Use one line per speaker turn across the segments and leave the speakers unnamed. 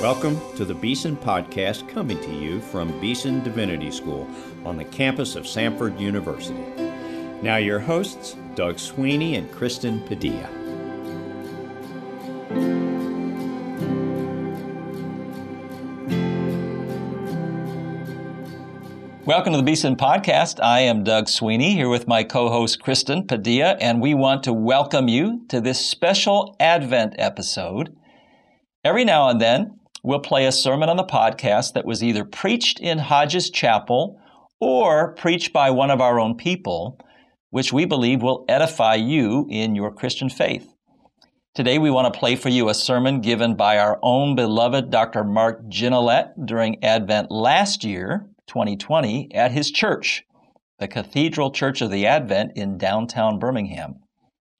Welcome to the Beeson Podcast coming to you from Beeson Divinity School on the campus of Samford University. Now, your hosts, Doug Sweeney and Kristen Padilla.
Welcome to the Beeson Podcast. I am Doug Sweeney here with my co-host Kristen Padilla, and we want to welcome you to this special Advent episode. Every now and then, we'll play a sermon on the podcast that was either preached in Hodges Chapel or preached by one of our own people, which we believe will edify you in your Christian faith. Today, we want to play for you a sermon given by our own beloved Dr. Mark Gignilliat during Advent last year 2020 at his church, the Cathedral Church of the Advent in downtown Birmingham.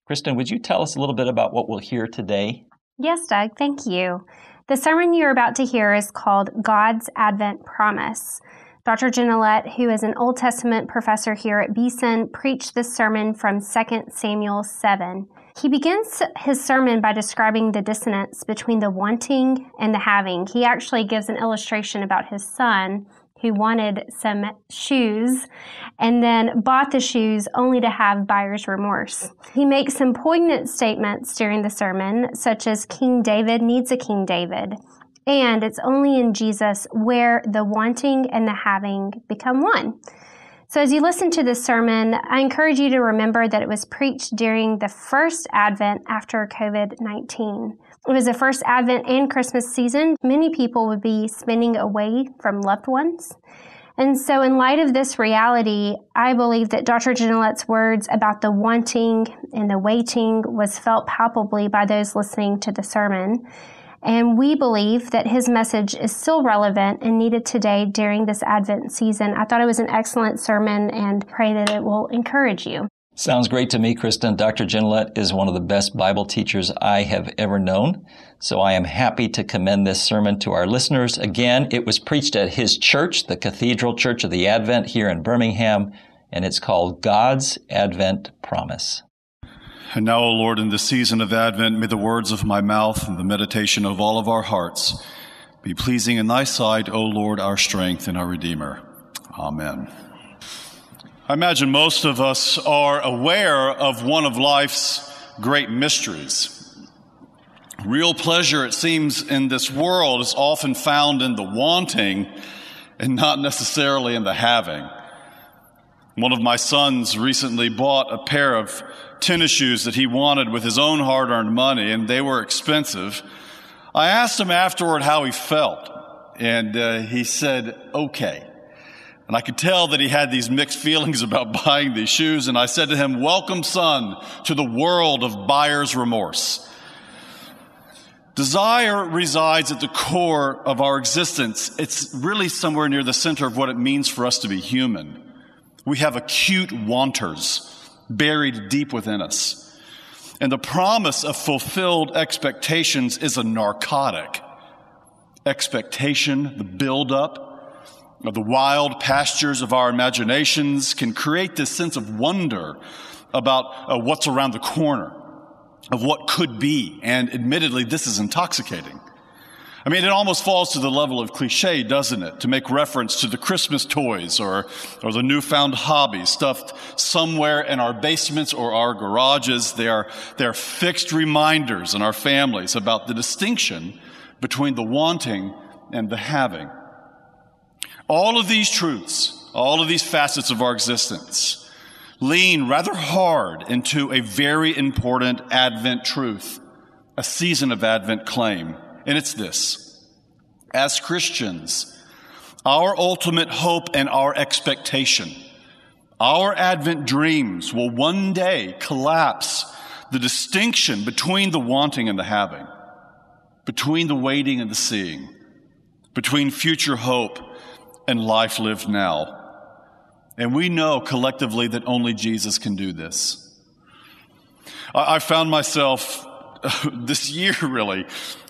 Kristen, would you tell us a little bit about what we'll hear today?
Yes, Doug, thank you. The sermon you're about to hear is called God's Advent Promise. Dr. Gignilliat, who is an Old Testament professor here at Beeson, preached this sermon from 2 Samuel 7. He begins his sermon by describing the dissonance between the wanting and the having. He actually gives an illustration about his son who wanted some shoes and then bought the shoes only to have buyer's remorse. He makes some poignant statements during the sermon, such as King David needs a King David. And it's only in Jesus where the wanting and the having become one. So, as you listen to this sermon, I encourage you to remember that it was preached during the first Advent after COVID 19. It was the first Advent and Christmas season. Many people would be spending away from loved ones. And so, in light of this reality, I believe that Dr. Gignilliat's words about the wanting and the waiting was felt palpably by those listening to the sermon. And we believe that his message is still relevant and needed today during this Advent season. I thought it was an excellent sermon and pray that it will encourage you.
Sounds great to me, Kristen. Dr. Gignilliat is one of the best Bible teachers I have ever known. So I am happy to commend this sermon to our listeners. Again, it was preached at his church, the Cathedral Church of the Advent here in Birmingham, and it's called God's Advent Promise.
And now, O Lord, in the season of Advent, may the words of my mouth and the meditation of all of our hearts be pleasing in thy sight, O Lord, our strength and our Redeemer. Amen. I imagine most of us are aware of one of life's great mysteries. Real pleasure, it seems, in this world is often found in the wanting and not necessarily in the having. One of my sons recently bought a pair of tennis shoes that he wanted with his own hard earned money, and they were expensive. I asked him afterward how he felt, and uh, he said, okay. And I could tell that he had these mixed feelings about buying these shoes. And I said to him, Welcome, son, to the world of buyer's remorse. Desire resides at the core of our existence. It's really somewhere near the center of what it means for us to be human. We have acute wanters buried deep within us. And the promise of fulfilled expectations is a narcotic. Expectation, the buildup, the wild pastures of our imaginations can create this sense of wonder about uh, what's around the corner, of what could be. And admittedly, this is intoxicating. I mean, it almost falls to the level of cliche, doesn't it? To make reference to the Christmas toys or, or the newfound hobbies stuffed somewhere in our basements or our garages. They are, they are fixed reminders in our families about the distinction between the wanting and the having. All of these truths, all of these facets of our existence lean rather hard into a very important Advent truth, a season of Advent claim. And it's this. As Christians, our ultimate hope and our expectation, our Advent dreams will one day collapse the distinction between the wanting and the having, between the waiting and the seeing, between future hope and life lived now. And we know collectively that only Jesus can do this. I, found myself this year really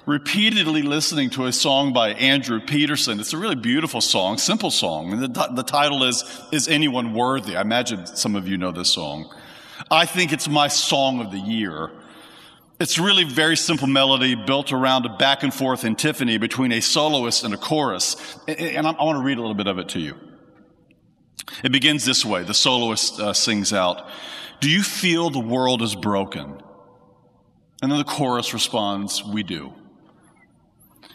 repeatedly listening to a song by Andrew Peterson. It's a really beautiful song, simple song. And the, the title is, Is Anyone Worthy? I imagine some of you know this song. I think it's my song of the year. It's really very simple melody built around a back and forth antiphony between a soloist and a chorus. And I want to read a little bit of it to you. It begins this way. The soloist uh, sings out, Do you feel the world is broken? And then the chorus responds, We do.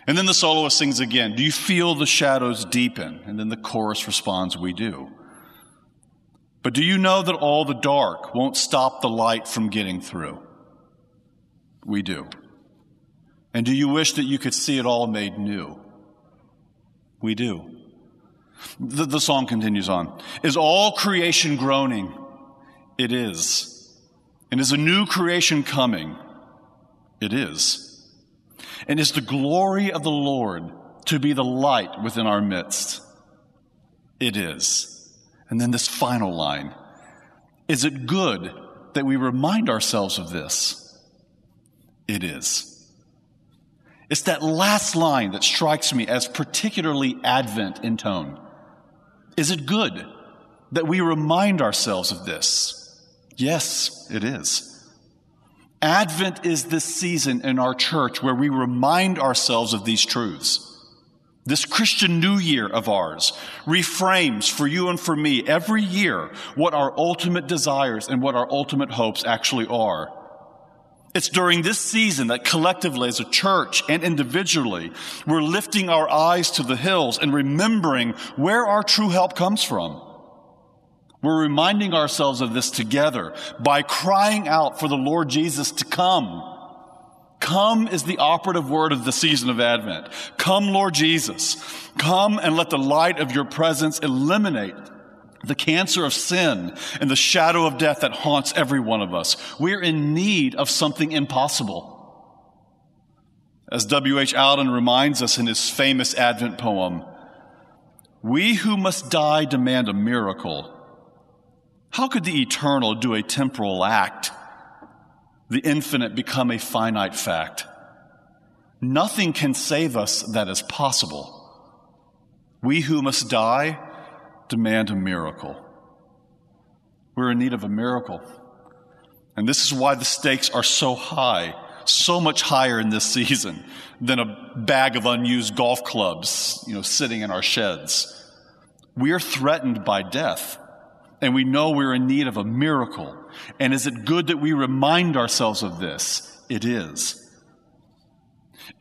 And then the soloist sings again, Do you feel the shadows deepen? And then the chorus responds, We do. But do you know that all the dark won't stop the light from getting through? We do. And do you wish that you could see it all made new? We do. The, the song continues on. Is all creation groaning? It is. And is a new creation coming? It is. And is the glory of the Lord to be the light within our midst? It is. And then this final line Is it good that we remind ourselves of this? It is. It's that last line that strikes me as particularly Advent in tone. Is it good that we remind ourselves of this? Yes, it is. Advent is this season in our church where we remind ourselves of these truths. This Christian New Year of ours reframes for you and for me every year what our ultimate desires and what our ultimate hopes actually are. It's during this season that collectively as a church and individually, we're lifting our eyes to the hills and remembering where our true help comes from. We're reminding ourselves of this together by crying out for the Lord Jesus to come. Come is the operative word of the season of Advent. Come, Lord Jesus. Come and let the light of your presence eliminate the cancer of sin and the shadow of death that haunts every one of us. We're in need of something impossible. As W.H. Auden reminds us in his famous Advent poem, we who must die demand a miracle. How could the eternal do a temporal act? The infinite become a finite fact. Nothing can save us that is possible. We who must die demand a miracle. We're in need of a miracle. And this is why the stakes are so high, so much higher in this season than a bag of unused golf clubs, you know, sitting in our sheds. We are threatened by death, and we know we're in need of a miracle. And is it good that we remind ourselves of this? It is.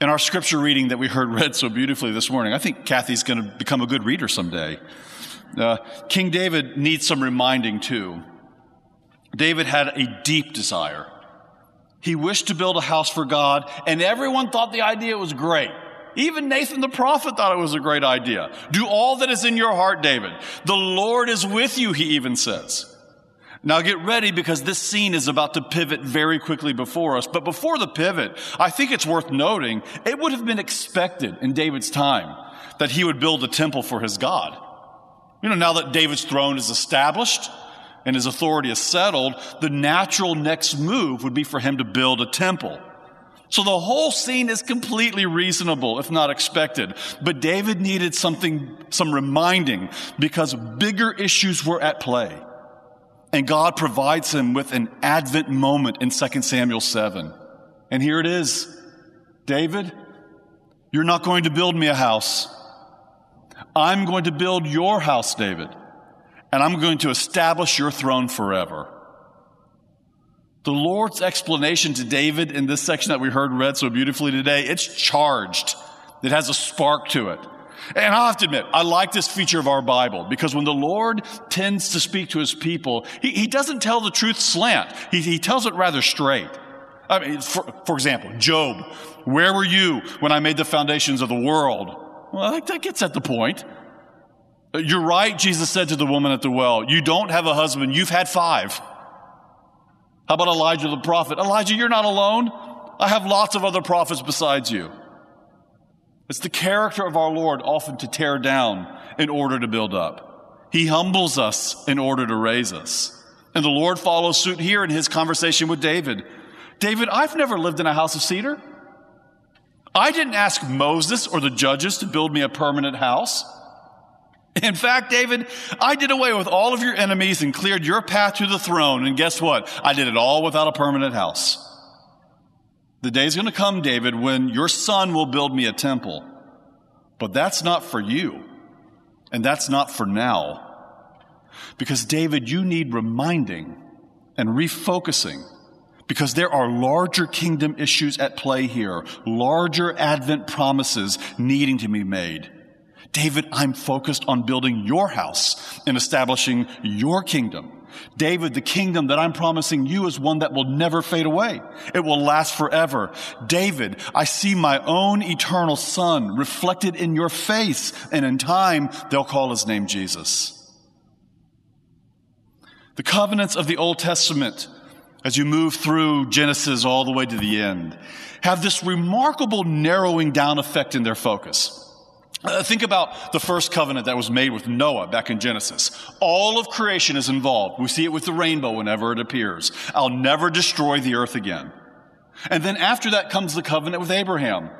In our scripture reading that we heard read so beautifully this morning, I think Kathy's going to become a good reader someday. Uh, King David needs some reminding too. David had a deep desire. He wished to build a house for God, and everyone thought the idea was great. Even Nathan the prophet thought it was a great idea. Do all that is in your heart, David. The Lord is with you, he even says. Now get ready because this scene is about to pivot very quickly before us. But before the pivot, I think it's worth noting it would have been expected in David's time that he would build a temple for his God. You know, now that David's throne is established and his authority is settled, the natural next move would be for him to build a temple. So the whole scene is completely reasonable, if not expected. But David needed something, some reminding because bigger issues were at play. And God provides him with an advent moment in 2 Samuel 7. And here it is. David, you're not going to build me a house. I'm going to build your house, David, and I'm going to establish your throne forever. The Lord's explanation to David in this section that we heard read so beautifully today, it's charged. It has a spark to it. And I have to admit, I like this feature of our Bible because when the Lord tends to speak to his people, he, he doesn't tell the truth slant. He, he tells it rather straight. I mean, for, for example, Job, where were you when I made the foundations of the world? Well, that gets at the point. Uh, you're right, Jesus said to the woman at the well, You don't have a husband, you've had five. How about Elijah the prophet? Elijah, you're not alone. I have lots of other prophets besides you. It's the character of our Lord often to tear down in order to build up. He humbles us in order to raise us. And the Lord follows suit here in his conversation with David. David, I've never lived in a house of cedar. I didn't ask Moses or the judges to build me a permanent house. In fact, David, I did away with all of your enemies and cleared your path to the throne. And guess what? I did it all without a permanent house. The day's going to come, David, when your son will build me a temple. But that's not for you. And that's not for now. Because, David, you need reminding and refocusing because there are larger kingdom issues at play here, larger Advent promises needing to be made. David, I'm focused on building your house and establishing your kingdom. David, the kingdom that I'm promising you is one that will never fade away. It will last forever. David, I see my own eternal son reflected in your face, and in time they'll call his name Jesus. The covenants of the Old Testament, as you move through Genesis all the way to the end, have this remarkable narrowing down effect in their focus. Uh, think about the first covenant that was made with Noah back in Genesis. All of creation is involved. We see it with the rainbow whenever it appears. I'll never destroy the earth again. And then after that comes the covenant with Abraham.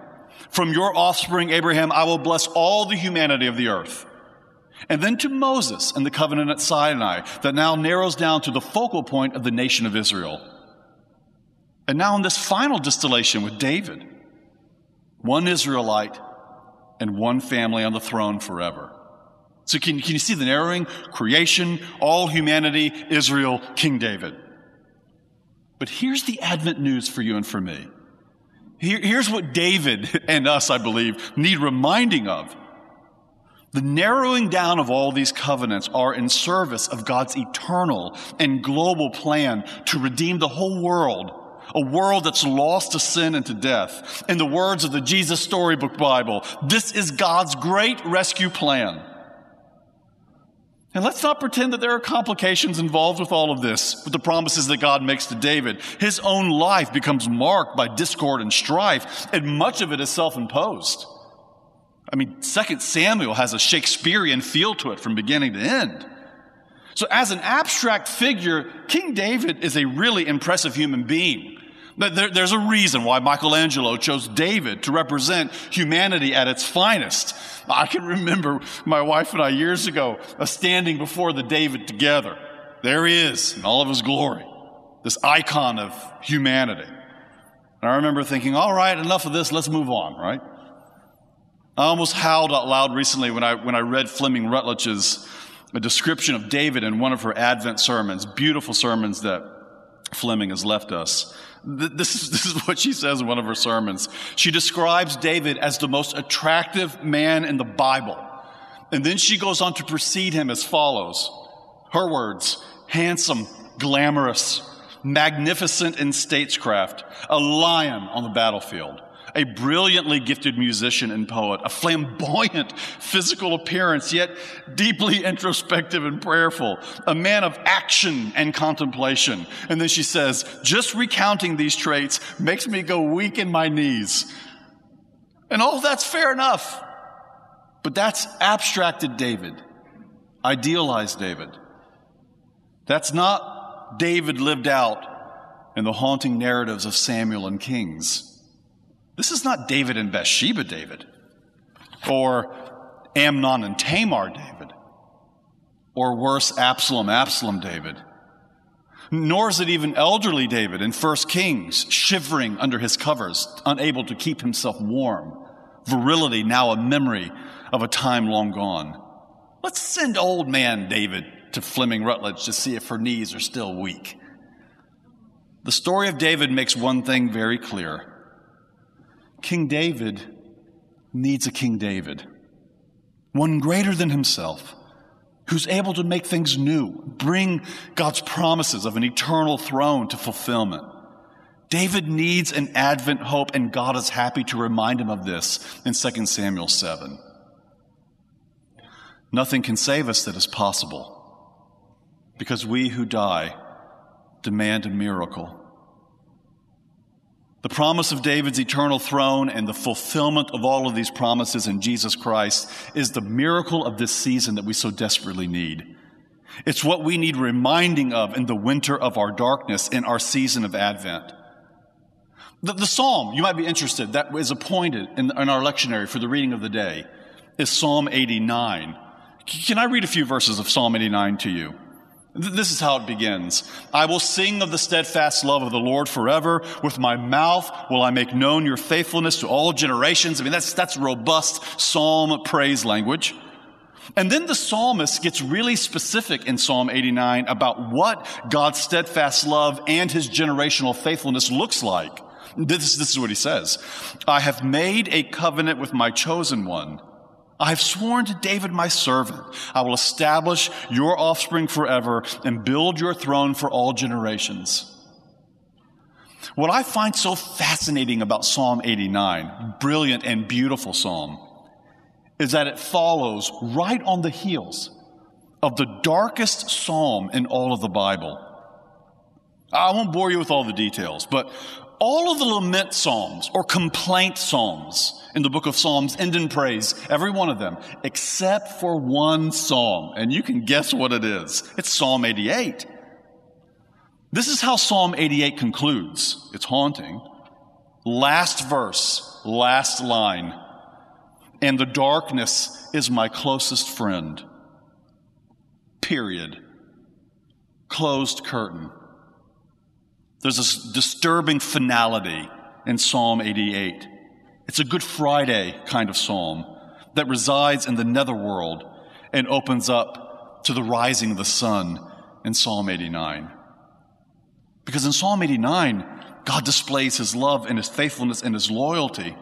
From your offspring, Abraham, I will bless all the humanity of the earth. And then to Moses and the covenant at Sinai that now narrows down to the focal point of the nation of Israel. And now in this final distillation with David, one Israelite and one family on the throne forever. So can, can you see the narrowing? Creation, all humanity, Israel, King David. But here's the Advent news for you and for me. Here, here's what David and us, I believe, need reminding of. The narrowing down of all these covenants are in service of God's eternal and global plan to redeem the whole world a world that's lost to sin and to death. In the words of the Jesus Storybook Bible, this is God's great rescue plan. And let's not pretend that there are complications involved with all of this, with the promises that God makes to David. His own life becomes marked by discord and strife, and much of it is self imposed. I mean, 2 Samuel has a Shakespearean feel to it from beginning to end. So, as an abstract figure, King David is a really impressive human being. There, there's a reason why Michelangelo chose David to represent humanity at its finest. I can remember my wife and I years ago uh, standing before the David together. There he is in all of his glory, this icon of humanity. And I remember thinking, all right, enough of this, let's move on, right? I almost howled out loud recently when I, when I read Fleming Rutledge's a description of David in one of her Advent sermons, beautiful sermons that Fleming has left us. This is, this is what she says in one of her sermons. She describes David as the most attractive man in the Bible. And then she goes on to precede him as follows. Her words, handsome, glamorous, magnificent in statescraft, a lion on the battlefield, a brilliantly gifted musician and poet, a flamboyant physical appearance, yet deeply introspective and prayerful, a man of action and contemplation. And then she says, just recounting these traits makes me go weak in my knees. And all that's fair enough. But that's abstracted David, idealized David. That's not David lived out in the haunting narratives of Samuel and Kings. This is not David and Bathsheba David, or Amnon and Tamar David, or worse, Absalom, Absalom David. Nor is it even elderly David in 1 Kings, shivering under his covers, unable to keep himself warm. Virility now a memory of a time long gone. Let's send old man David to Fleming Rutledge to see if her knees are still weak. The story of David makes one thing very clear. King David needs a King David, one greater than himself, who's able to make things new, bring God's promises of an eternal throne to fulfillment. David needs an Advent hope, and God is happy to remind him of this in 2 Samuel 7. Nothing can save us that is possible because we who die demand a miracle. The promise of David's eternal throne and the fulfillment of all of these promises in Jesus Christ is the miracle of this season that we so desperately need. It's what we need reminding of in the winter of our darkness, in our season of Advent. The, the psalm, you might be interested, that is appointed in, in our lectionary for the reading of the day, is Psalm 89. Can I read a few verses of Psalm 89 to you? This is how it begins. I will sing of the steadfast love of the Lord forever. With my mouth will I make known your faithfulness to all generations. I mean, that's, that's robust psalm praise language. And then the psalmist gets really specific in Psalm 89 about what God's steadfast love and his generational faithfulness looks like. This, this is what he says. I have made a covenant with my chosen one I have sworn to David, my servant, I will establish your offspring forever and build your throne for all generations. What I find so fascinating about Psalm 89, brilliant and beautiful psalm, is that it follows right on the heels of the darkest psalm in all of the Bible. I won't bore you with all the details, but all of the lament psalms or complaint psalms in the book of Psalms end in praise, every one of them, except for one psalm. And you can guess what it is. It's Psalm 88. This is how Psalm 88 concludes. It's haunting. Last verse, last line. And the darkness is my closest friend. Period. Closed curtain. There's this disturbing finality in Psalm 88. It's a Good Friday kind of psalm that resides in the netherworld and opens up to the rising of the sun in Psalm 89. Because in Psalm 89, God displays his love and his faithfulness and his loyalty.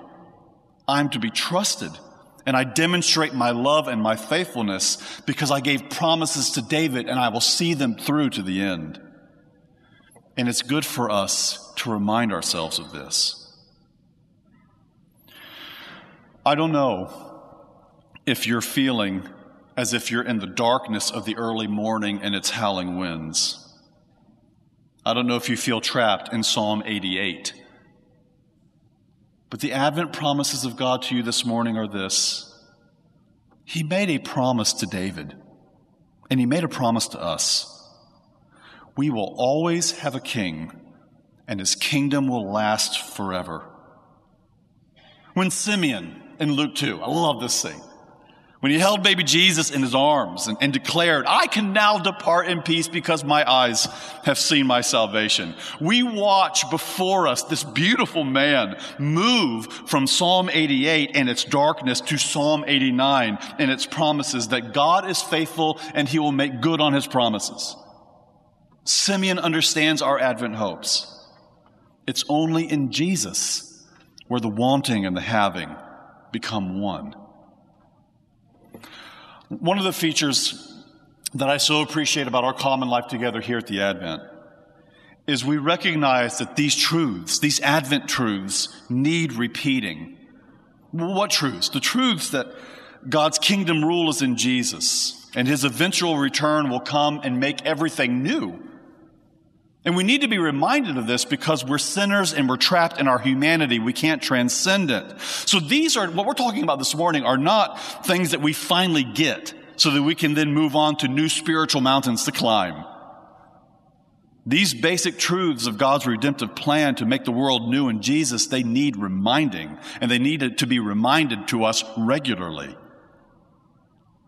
I'm to be trusted, and I demonstrate my love and my faithfulness because I gave promises to David and I will see them through to the end. And it's good for us to remind ourselves of this. I don't know if you're feeling as if you're in the darkness of the early morning and it's howling winds. I don't know if you feel trapped in Psalm 88. But the Advent promises of God to you this morning are this He made a promise to David, and He made a promise to us we will always have a king, and his kingdom will last forever. When Simeon in Luke 2, I love this scene, when he held baby Jesus in his arms and, and, declared, I can now depart in peace because my eyes have seen my salvation. We watch before us this beautiful man move from Psalm 88 and its darkness to Psalm 89 and its promises that God is faithful and he will make good on his promises. Simeon understands our Advent hopes. It's only in Jesus where the wanting and the having become one. One of the features that I so appreciate about our common life together here at the Advent is we recognize that these truths, these Advent truths, need repeating. What truths? The truths that God's kingdom rule is in Jesus and his eventual return will come and make everything new. And we need to be reminded of this because we're sinners and we're trapped in our humanity. We can't transcend it. So these are, what we're talking about this morning are not things that we finally get so that we can then move on to new spiritual mountains to climb. These basic truths of God's redemptive plan to make the world new in Jesus, they need reminding and they need to be reminded to us regularly.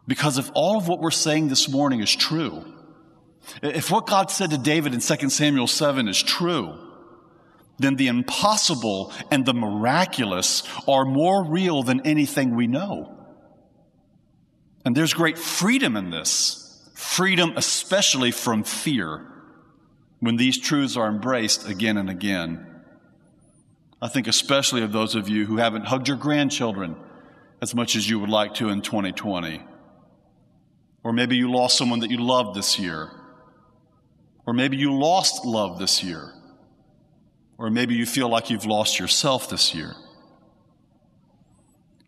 Because if all of what we're saying this morning is true, if what God said to David in 2 Samuel 7 is true, then the impossible and the miraculous are more real than anything we know. And there's great freedom in this freedom, especially from fear, when these truths are embraced again and again. I think especially of those of you who haven't hugged your grandchildren as much as you would like to in 2020. Or maybe you lost someone that you loved this year. Or maybe you lost love this year. Or maybe you feel like you've lost yourself this year.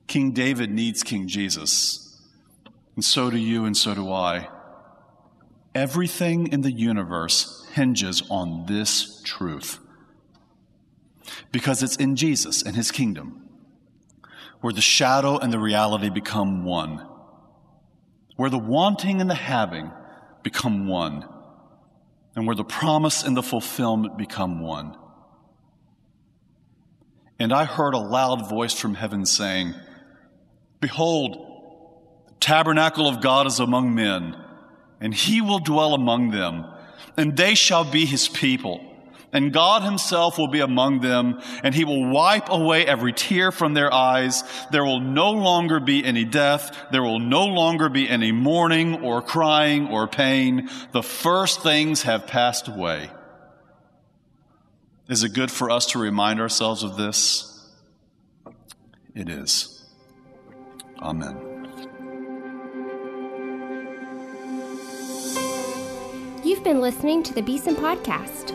King David needs King Jesus. And so do you, and so do I. Everything in the universe hinges on this truth. Because it's in Jesus and his kingdom where the shadow and the reality become one, where the wanting and the having become one and where the promise and the fulfillment become one. And I heard a loud voice from heaven saying, Behold, the tabernacle of God is among men, and he will dwell among them, and they shall be his people. And God himself will be among them, and he will wipe away every tear from their eyes. There will no longer be any death. There will no longer be any mourning or crying or pain. The first things have passed away. Is it good for us to remind ourselves of this? It is. Amen.
You've been listening to the Beeson Podcast.